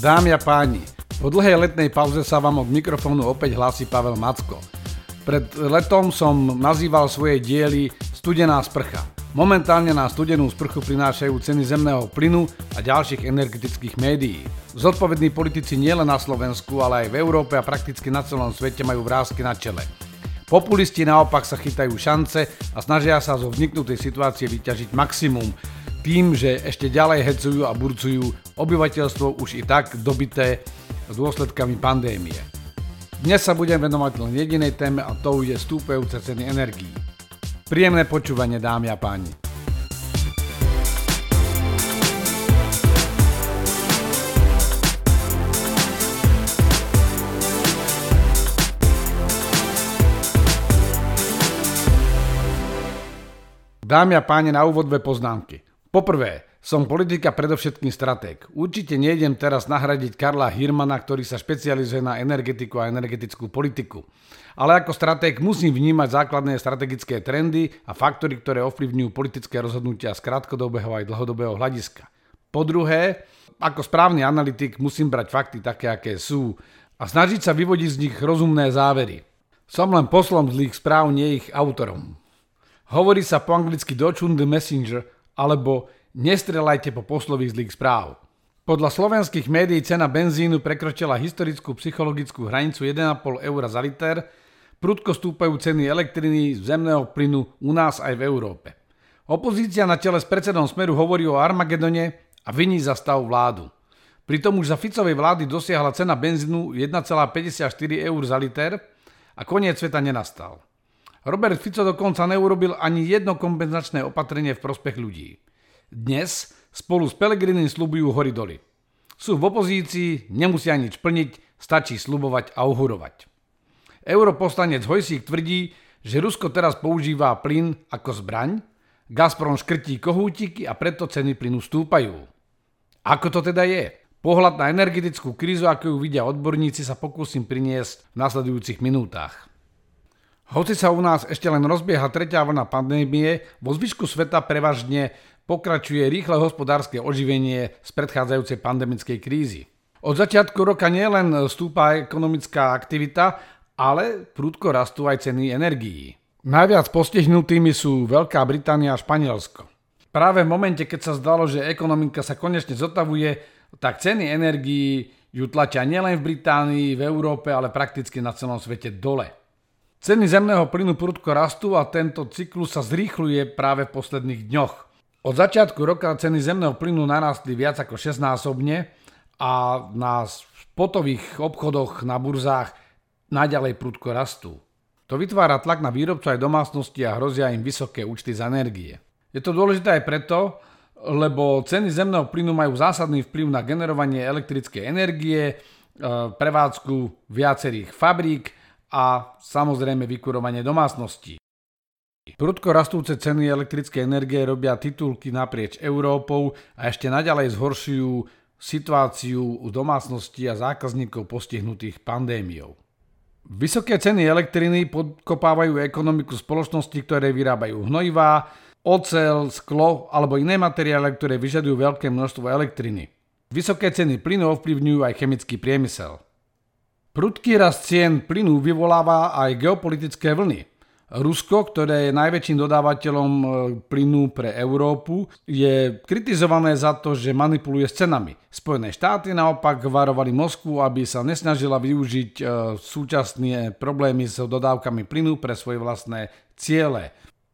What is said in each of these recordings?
Dámy a páni, po dlhej letnej pauze sa vám od mikrofónu opäť hlási Pavel Macko. Pred letom som nazýval svoje diely Studená sprcha. Momentálne na studenú sprchu prinášajú ceny zemného plynu a ďalších energetických médií. Zodpovední politici nielen na Slovensku, ale aj v Európe a prakticky na celom svete majú vrázky na čele. Populisti naopak sa chytajú šance a snažia sa zo vzniknutej situácie vyťažiť maximum, tým, že ešte ďalej hecujú a burcujú obyvateľstvo už i tak dobité dôsledkami pandémie. Dnes sa budem venovať len jedinej téme a to je stúpajúce ceny energií. Príjemné počúvanie dámy a páni. Dámy a páni, na úvod dve poznámky. Poprvé, som politika predovšetkým stratég. Určite nejdem teraz nahradiť Karla Hirmana, ktorý sa špecializuje na energetiku a energetickú politiku. Ale ako stratég musím vnímať základné strategické trendy a faktory, ktoré ovplyvňujú politické rozhodnutia z krátkodobého aj dlhodobého hľadiska. Po druhé, ako správny analytik musím brať fakty také, aké sú a snažiť sa vyvodiť z nich rozumné závery. Som len poslom zlých správ, nie ich autorom. Hovorí sa po anglicky Dochun the Messenger, alebo nestrelajte po poslovi zlých správ. Podľa slovenských médií cena benzínu prekročila historickú psychologickú hranicu 1,5 eur za liter, prudko stúpajú ceny elektriny, zemného plynu u nás aj v Európe. Opozícia na čele s predsedom Smeru hovorí o Armagedone a viní za stav vládu. Pritom už za Ficovej vlády dosiahla cena benzínu 1,54 eur za liter a koniec sveta nenastal. Robert Fico dokonca neurobil ani jedno kompenzačné opatrenie v prospech ľudí. Dnes spolu s Pelegrinim slubujú hory doly. Sú v opozícii, nemusia nič plniť, stačí slubovať a uhurovať. Europoslanec Hojsík tvrdí, že Rusko teraz používa plyn ako zbraň, Gazprom škrtí kohútiky a preto ceny plynu stúpajú. Ako to teda je? Pohľad na energetickú krízu, ako ju vidia odborníci, sa pokúsim priniesť v nasledujúcich minútach. Hoci sa u nás ešte len rozbieha tretia vlna pandémie, vo zvyšku sveta prevažne pokračuje rýchle hospodárske oživenie z predchádzajúcej pandemickej krízy. Od začiatku roka nielen stúpa ekonomická aktivita, ale prúdko rastú aj ceny energií. Najviac postihnutými sú Veľká Británia a Španielsko. Práve v momente, keď sa zdalo, že ekonomika sa konečne zotavuje, tak ceny energií ju tlačia nielen v Británii, v Európe, ale prakticky na celom svete dole. Ceny zemného plynu prudko rastú a tento cyklus sa zrýchluje práve v posledných dňoch. Od začiatku roka ceny zemného plynu narastli viac ako 6 násobne a na spotových obchodoch na burzách naďalej prudko rastú. To vytvára tlak na výrobcu aj domácnosti a hrozia im vysoké účty za energie. Je to dôležité aj preto, lebo ceny zemného plynu majú zásadný vplyv na generovanie elektrickej energie, e, prevádzku viacerých fabrík, a samozrejme vykurovanie domácností. Prudko rastúce ceny elektrickej energie robia titulky naprieč Európou a ešte naďalej zhoršujú situáciu u domácností a zákazníkov postihnutých pandémiou. Vysoké ceny elektriny podkopávajú ekonomiku spoločnosti, ktoré vyrábajú hnojivá, ocel, sklo alebo iné materiály, ktoré vyžadujú veľké množstvo elektriny. Vysoké ceny plynu ovplyvňujú aj chemický priemysel. Prudký rast cien plynu vyvoláva aj geopolitické vlny. Rusko, ktoré je najväčším dodávateľom e, plynu pre Európu, je kritizované za to, že manipuluje s cenami. Spojené štáty naopak varovali Moskvu, aby sa nesnažila využiť e, súčasné problémy s dodávkami plynu pre svoje vlastné ciele.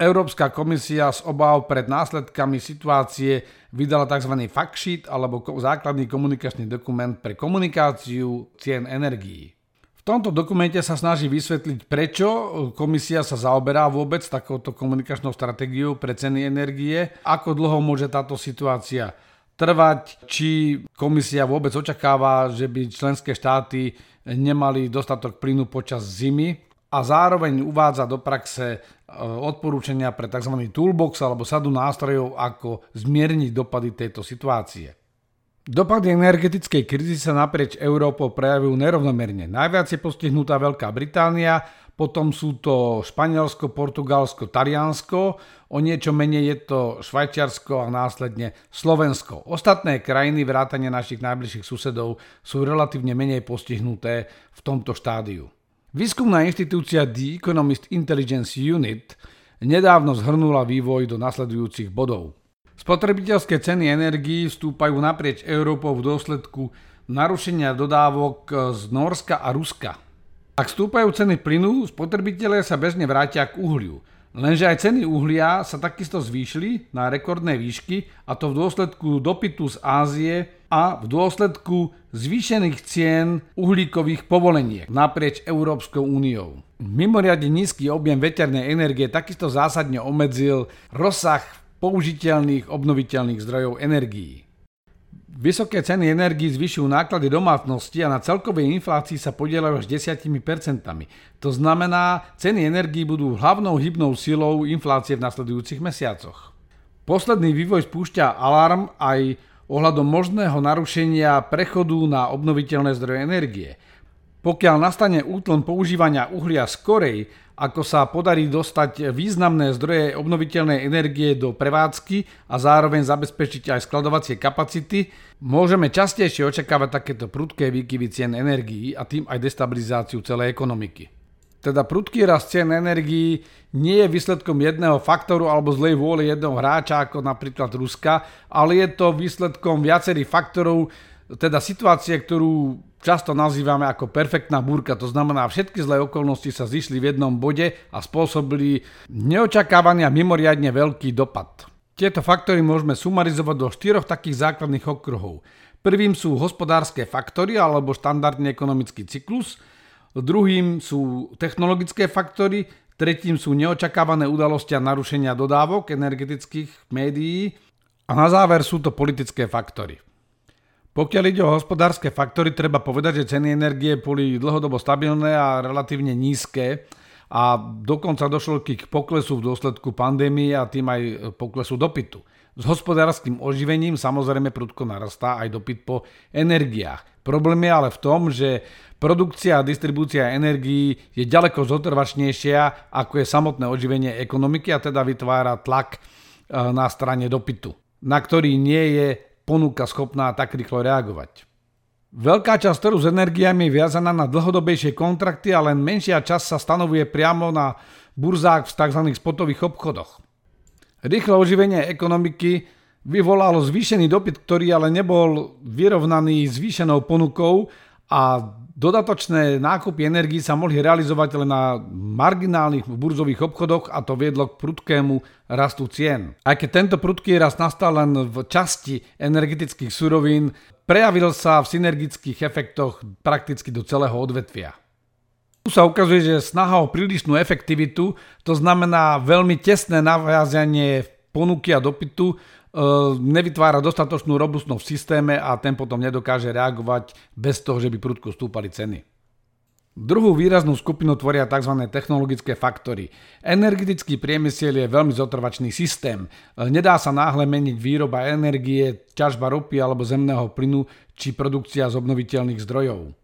Európska komisia s obáv pred následkami situácie vydala tzv. fact sheet alebo základný komunikačný dokument pre komunikáciu cien energií. V tomto dokumente sa snaží vysvetliť, prečo komisia sa zaoberá vôbec takouto komunikačnou stratégiou pre ceny energie, ako dlho môže táto situácia trvať, či komisia vôbec očakáva, že by členské štáty nemali dostatok plynu počas zimy a zároveň uvádza do praxe odporúčania pre tzv. toolbox alebo sadu nástrojov, ako zmierniť dopady tejto situácie. Dopady energetickej krízy sa naprieč Európou prejavujú nerovnomerne. Najviac je postihnutá Veľká Británia, potom sú to Španielsko, Portugalsko, Taliansko, o niečo menej je to Švajčiarsko a následne Slovensko. Ostatné krajiny vrátane našich najbližších susedov sú relatívne menej postihnuté v tomto štádiu. Výskumná inštitúcia The Economist Intelligence Unit nedávno zhrnula vývoj do nasledujúcich bodov. Spotrebiteľské ceny energií vstúpajú naprieč Európou v dôsledku narušenia dodávok z Norska a Ruska. Ak stúpajú ceny plynu, spotrebitelia sa bežne vrátia k uhliu. Lenže aj ceny uhlia sa takisto zvýšili na rekordné výšky a to v dôsledku dopytu z Ázie a v dôsledku zvýšených cien uhlíkových povoleniek naprieč Európskou úniou. Mimoriadne nízky objem veternej energie takisto zásadne obmedzil rozsah použiteľných obnoviteľných zdrojov energií. Vysoké ceny energií zvyšujú náklady domácnosti a na celkovej inflácii sa podielajú až 10%. To znamená, ceny energií budú hlavnou hybnou silou inflácie v nasledujúcich mesiacoch. Posledný vývoj spúšťa alarm aj ohľadom možného narušenia prechodu na obnoviteľné zdroje energie. Pokiaľ nastane útlm používania uhlia skorej, ako sa podarí dostať významné zdroje obnoviteľnej energie do prevádzky a zároveň zabezpečiť aj skladovacie kapacity, môžeme častejšie očakávať takéto prudké výkyvy cien energií a tým aj destabilizáciu celej ekonomiky. Teda prudký rast cien energií nie je výsledkom jedného faktoru alebo zlej vôle jedného hráča ako napríklad Ruska, ale je to výsledkom viacerých faktorov, teda situácie, ktorú často nazývame ako perfektná búrka. To znamená, všetky zlé okolnosti sa zišli v jednom bode a spôsobili neočakávaný a mimoriadne veľký dopad. Tieto faktory môžeme sumarizovať do štyroch takých základných okruhov. Prvým sú hospodárske faktory alebo štandardný ekonomický cyklus, druhým sú technologické faktory, tretím sú neočakávané udalosti a narušenia dodávok energetických médií a na záver sú to politické faktory. Pokiaľ ide o hospodárske faktory, treba povedať, že ceny energie boli dlhodobo stabilné a relatívne nízke a dokonca došlo k poklesu v dôsledku pandémie a tým aj poklesu dopytu. S hospodárskym oživením samozrejme prudko narastá aj dopyt po energiách. Problém je ale v tom, že produkcia a distribúcia energií je ďaleko zotrvačnejšia ako je samotné oživenie ekonomiky a teda vytvára tlak eh, na strane dopytu, na ktorý nie je ponuka schopná tak rýchlo reagovať. Veľká časť trhu s energiami je viazaná na dlhodobejšie kontrakty a len menšia časť sa stanovuje priamo na burzách v tzv. spotových obchodoch. Rýchle oživenie ekonomiky vyvolalo zvýšený dopyt, ktorý ale nebol vyrovnaný zvýšenou ponukou a dodatočné nákupy energií sa mohli realizovať len na marginálnych burzových obchodoch a to viedlo k prudkému rastu cien. Aj keď tento prudký rast nastal len v časti energetických surovín, prejavil sa v synergických efektoch prakticky do celého odvetvia. Tu sa ukazuje, že snaha o prílišnú efektivitu, to znamená veľmi tesné naviazanie ponuky a dopytu, Ehm, nevytvára dostatočnú robustnosť v systéme a ten potom nedokáže reagovať bez toho, že by prudko stúpali ceny. Druhú výraznú skupinu tvoria tzv. technologické faktory. Energetický priemysel je veľmi zotrvačný systém. Ehm, nedá sa náhle meniť výroba energie, ťažba ropy alebo zemného plynu či produkcia z obnoviteľných zdrojov.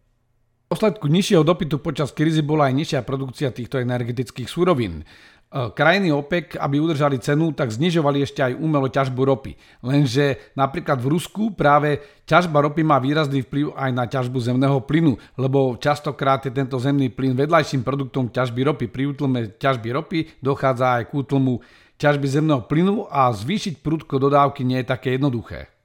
V dôsledku nižšieho dopytu počas krízy bola aj nižšia produkcia týchto energetických súrovín. E, krajiny OPEC, aby udržali cenu, tak znižovali ešte aj umelo ťažbu ropy. Lenže napríklad v Rusku práve ťažba ropy má výrazný vplyv aj na ťažbu zemného plynu, lebo častokrát je tento zemný plyn vedľajším produktom ťažby ropy. Pri útlme ťažby ropy dochádza aj k útlmu ťažby zemného plynu a zvýšiť prudko dodávky nie je také jednoduché.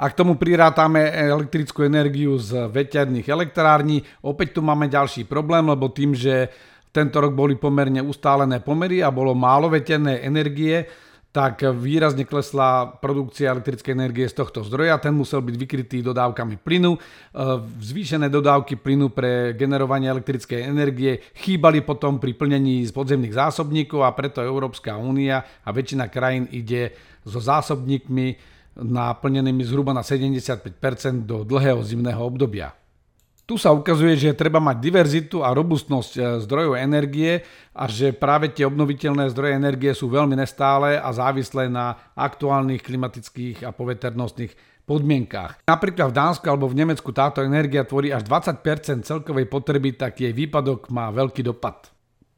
A k tomu prirátame elektrickú energiu z veterných elektrární, opäť tu máme ďalší problém, lebo tým, že tento rok boli pomerne ustálené pomery a bolo málo veternej energie, tak výrazne klesla produkcia elektrickej energie z tohto zdroja. Ten musel byť vykrytý dodávkami plynu. E, zvýšené dodávky plynu pre generovanie elektrickej energie chýbali potom pri plnení z podzemných zásobníkov a preto Európska únia a väčšina krajín ide so zásobníkmi naplnenými zhruba na 75% do dlhého zimného obdobia. Tu sa ukazuje, že treba mať diverzitu a robustnosť e, zdrojov energie a že práve tie obnoviteľné zdroje energie sú veľmi nestále a závislé na aktuálnych klimatických a poveternostných podmienkách. Napríklad v Dánsku alebo v Nemecku táto energia tvorí až 20% celkovej potreby, tak jej výpadok má veľký dopad.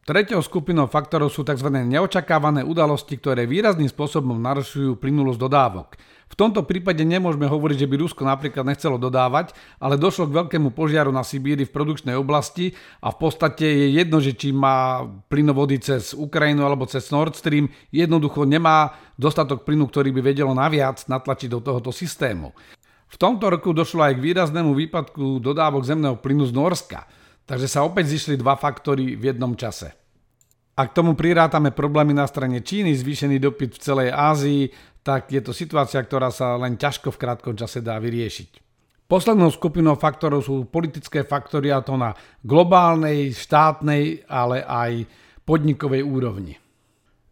Tretou skupinou faktorov sú tzv. neočakávané udalosti, ktoré výrazným spôsobom narušujú plynulosť dodávok. V tomto prípade nemôžeme hovoriť, že by Rusko napríklad nechcelo dodávať, ale došlo k veľkému požiaru na Sibíri v produkčnej oblasti a v podstate je jedno, že či má plynovody cez Ukrajinu alebo cez Nord Stream, jednoducho nemá dostatok plynu, ktorý by vedelo naviac natlačiť do tohoto systému. V tomto roku došlo aj k výraznému výpadku dodávok zemného plynu z Norska. Takže sa opäť zišli dva faktory v jednom čase. Ak tomu prirátame problémy na strane Číny, zvýšený dopyt v celej Ázii, tak je to situácia, ktorá sa len ťažko v krátkom čase dá vyriešiť. Poslednou skupinou faktorov sú politické faktory a to na globálnej, štátnej, ale aj podnikovej úrovni.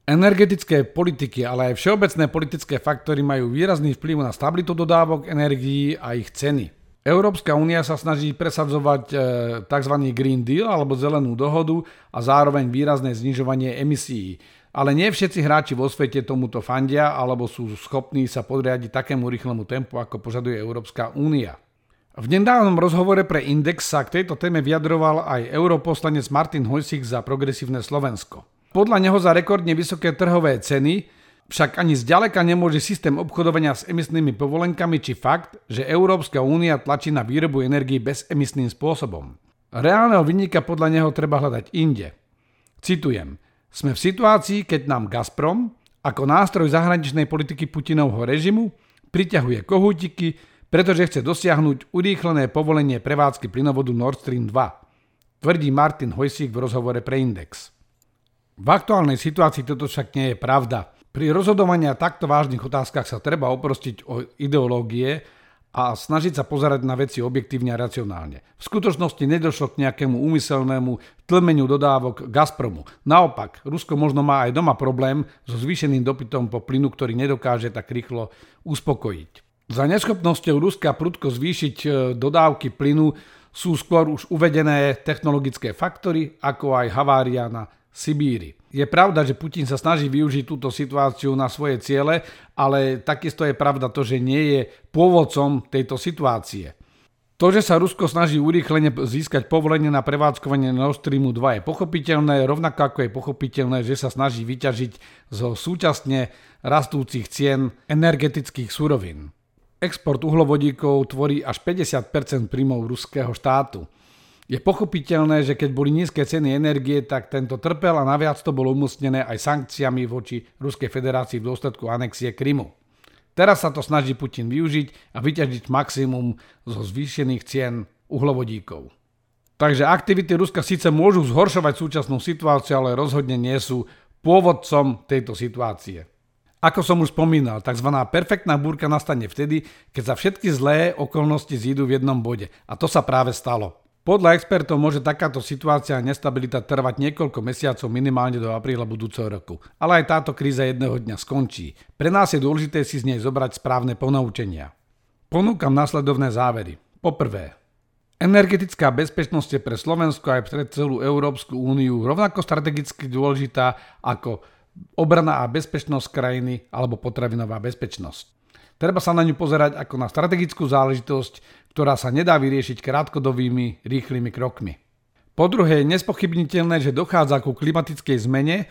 Energetické politiky, ale aj všeobecné politické faktory majú výrazný vplyv na stabilitu dodávok energií a ich ceny. Európska únia sa snaží presadzovať e, tzv. Green Deal alebo zelenú dohodu a zároveň výrazné znižovanie emisí. Ale nie všetci hráči vo svete tomuto fandia alebo sú schopní sa podriadiť takému rýchlemu tempu, ako požaduje Európska únia. V nedávnom rozhovore pre Index sa k tejto téme vyjadroval aj europoslanec Martin Hojsik za progresívne Slovensko. Podľa neho za rekordne vysoké trhové ceny však ani zďaleka nemôže systém obchodovania s emisnými povolenkami či fakt, že Európska únia tlačí na výrobu energii bezemisným spôsobom. Reálneho vynika podľa neho treba hľadať inde. Citujem. Sme v situácii, keď nám Gazprom, ako nástroj zahraničnej politiky Putinovho režimu, priťahuje kohútiky, pretože chce dosiahnuť urýchlené povolenie prevádzky plynovodu Nord Stream 2, tvrdí Martin Hojsík v rozhovore pre Index. V aktuálnej situácii toto však nie je pravda. Pri rozhodovaní takto vážnych otázkach sa treba oprostiť o ideológie a snažiť sa pozerať na veci objektívne a racionálne. V skutočnosti nedošlo k nejakému úmyselnému tlmeniu dodávok Gazpromu. Naopak, Rusko možno má aj doma problém so zvýšeným dopytom po plynu, ktorý nedokáže tak rýchlo uspokojiť. Za neschopnosťou Ruska prudko zvýšiť e, dodávky plynu sú skôr už uvedené technologické faktory, ako aj havária na Sibíri. Je pravda, že Putin sa snaží využiť túto situáciu na svoje ciele, ale takisto je pravda to, že nie je pôvodcom tejto situácie. To, že sa Rusko snaží urýchlene získať povolenie na prevádzkovanie Nord Streamu 2 je pochopiteľné, rovnako ako je pochopiteľné, že sa snaží vyťažiť zo súčasne rastúcich cien energetických surovín. Export uhlovodíkov tvorí až 50% príjmov ruského štátu. Je pochopiteľné, že keď boli nízke ceny energie, tak tento trpel a naviac to bolo umocnené aj sankciami voči Ruskej federácii v dôsledku anexie Krymu. Teraz sa to snaží Putin využiť a vyťažiť maximum zo zvýšených cien uhlovodíkov. Takže aktivity Ruska síce môžu zhoršovať súčasnú situáciu, ale rozhodne nie sú pôvodcom tejto situácie. Ako som už spomínal, tzv. perfektná búrka nastane vtedy, keď sa všetky zlé okolnosti zídu v jednom bode. A to sa práve stalo. Podľa expertov môže takáto situácia a nestabilita trvať niekoľko mesiacov minimálne do apríla budúceho roku. Ale aj táto kríza jedného dňa skončí. Pre nás je dôležité si z nej zobrať správne ponaučenia. Ponúkam následovné závery. Poprvé, energetická bezpečnosť je pre Slovensko aj pre celú Európsku úniu rovnako strategicky dôležitá ako obrana a bezpečnosť krajiny alebo potravinová bezpečnosť. Treba sa na ňu pozerať ako na strategickú záležitosť, ktorá sa nedá vyriešiť krátkodovými, rýchlymi krokmi. Po druhé, je nespochybniteľné, že dochádza ku klimatickej zmene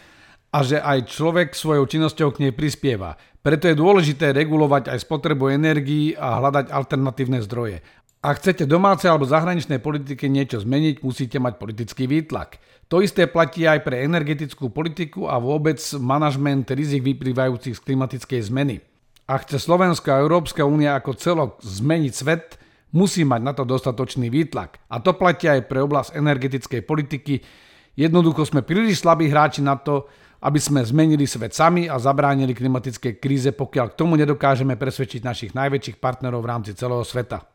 a že aj človek svojou činnosťou k nej prispieva. Preto je dôležité regulovať aj spotrebu energií a hľadať alternatívne zdroje. Ak chcete domáce alebo zahraničnej politike niečo zmeniť, musíte mať politický výtlak. To isté platí aj pre energetickú politiku a vôbec manažment rizik vyplývajúcich z klimatickej zmeny. Ak chce Slovenská a Európska únia ako celok zmeniť svet, musí mať na to dostatočný výtlak. A to platí aj pre oblasť energetickej politiky. Jednoducho sme príliš slabí hráči na to, aby sme zmenili svet sami a zabránili klimatickej kríze, pokiaľ k tomu nedokážeme presvedčiť našich najväčších partnerov v rámci celého sveta.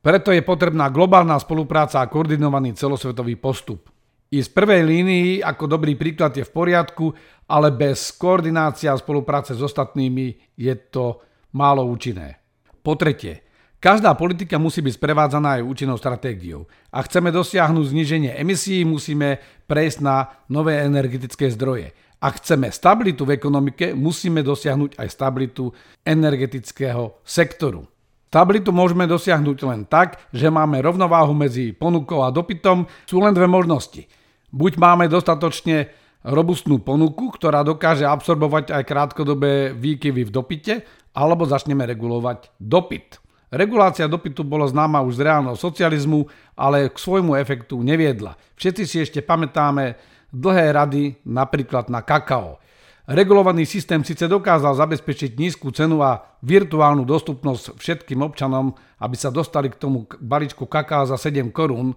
Preto je potrebná globálna spolupráca a koordinovaný celosvetový postup. I z prvej línii ako dobrý príklad je v poriadku, ale bez koordinácie a spolupráce s ostatnými je to málo účinné. Po tretie, každá politika musí byť sprevádzaná aj účinnou stratégiou. Ak chceme dosiahnuť zníženie emisí, musíme prejsť na nové energetické zdroje. Ak chceme stabilitu v ekonomike, musíme dosiahnuť aj stabilitu energetického sektoru. Stabilitu môžeme dosiahnuť len tak, že máme rovnováhu medzi ponukou a dopytom. Sú len dve možnosti. Buď máme dostatočne robustnú ponuku, ktorá dokáže absorbovať aj krátkodobé výkyvy v dopite, alebo začneme regulovať dopyt. Regulácia dopytu bola známa už z reálneho socializmu, ale k svojmu efektu neviedla. Všetci si ešte pamätáme dlhé rady napríklad na kakao. Regulovaný systém síce dokázal zabezpečiť nízku cenu a virtuálnu dostupnosť všetkým občanom, aby sa dostali k tomu balíčku kaká za 7 korún,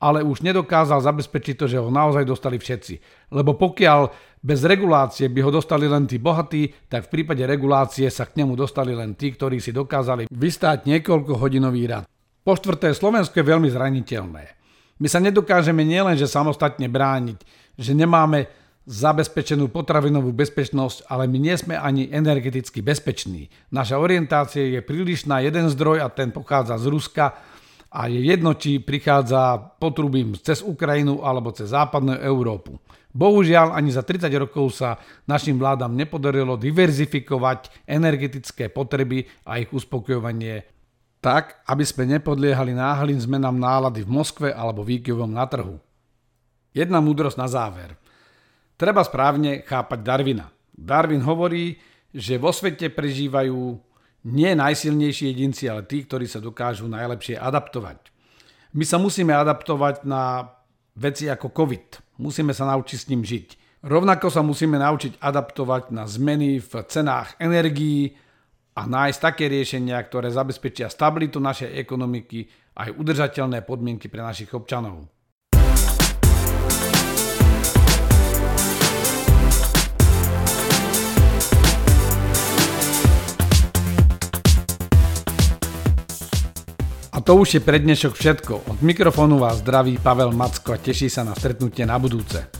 ale už nedokázal zabezpečiť to, že ho naozaj dostali všetci. Lebo pokiaľ bez regulácie by ho dostali len tí bohatí, tak v prípade regulácie sa k nemu dostali len tí, ktorí si dokázali vystáť niekoľko hodinový rad. Po štvrté, Slovensko je veľmi zraniteľné. My sa nedokážeme nielen, že samostatne brániť, že nemáme zabezpečenú potravinovú bezpečnosť, ale my nie sme ani energeticky bezpeční. Naša orientácia je príliš na jeden zdroj a ten pochádza z Ruska a je jedno, či prichádza potrubím cez Ukrajinu alebo cez západnú Európu. Bohužiaľ, ani za 30 rokov sa našim vládam nepodarilo diverzifikovať energetické potreby a ich uspokojovanie tak, aby sme nepodliehali náhlým zmenám nálady v Moskve alebo výkyvom na trhu. Jedna múdrosť na záver. Treba správne chápať Darwina. Darwin hovorí, že vo svete prežívajú nie najsilnejší jedinci, ale tí, ktorí sa dokážu najlepšie adaptovať. My sa musíme adaptovať na veci ako COVID. Musíme sa naučiť s ním žiť. Rovnako sa musíme naučiť adaptovať na zmeny v cenách energií a nájsť také riešenia, ktoré zabezpečia stabilitu našej ekonomiky a aj udržateľné podmienky pre našich občanov. A to už je pre dnešok všetko. Od mikrofónu vás zdraví Pavel Macko a teší sa na stretnutie na budúce.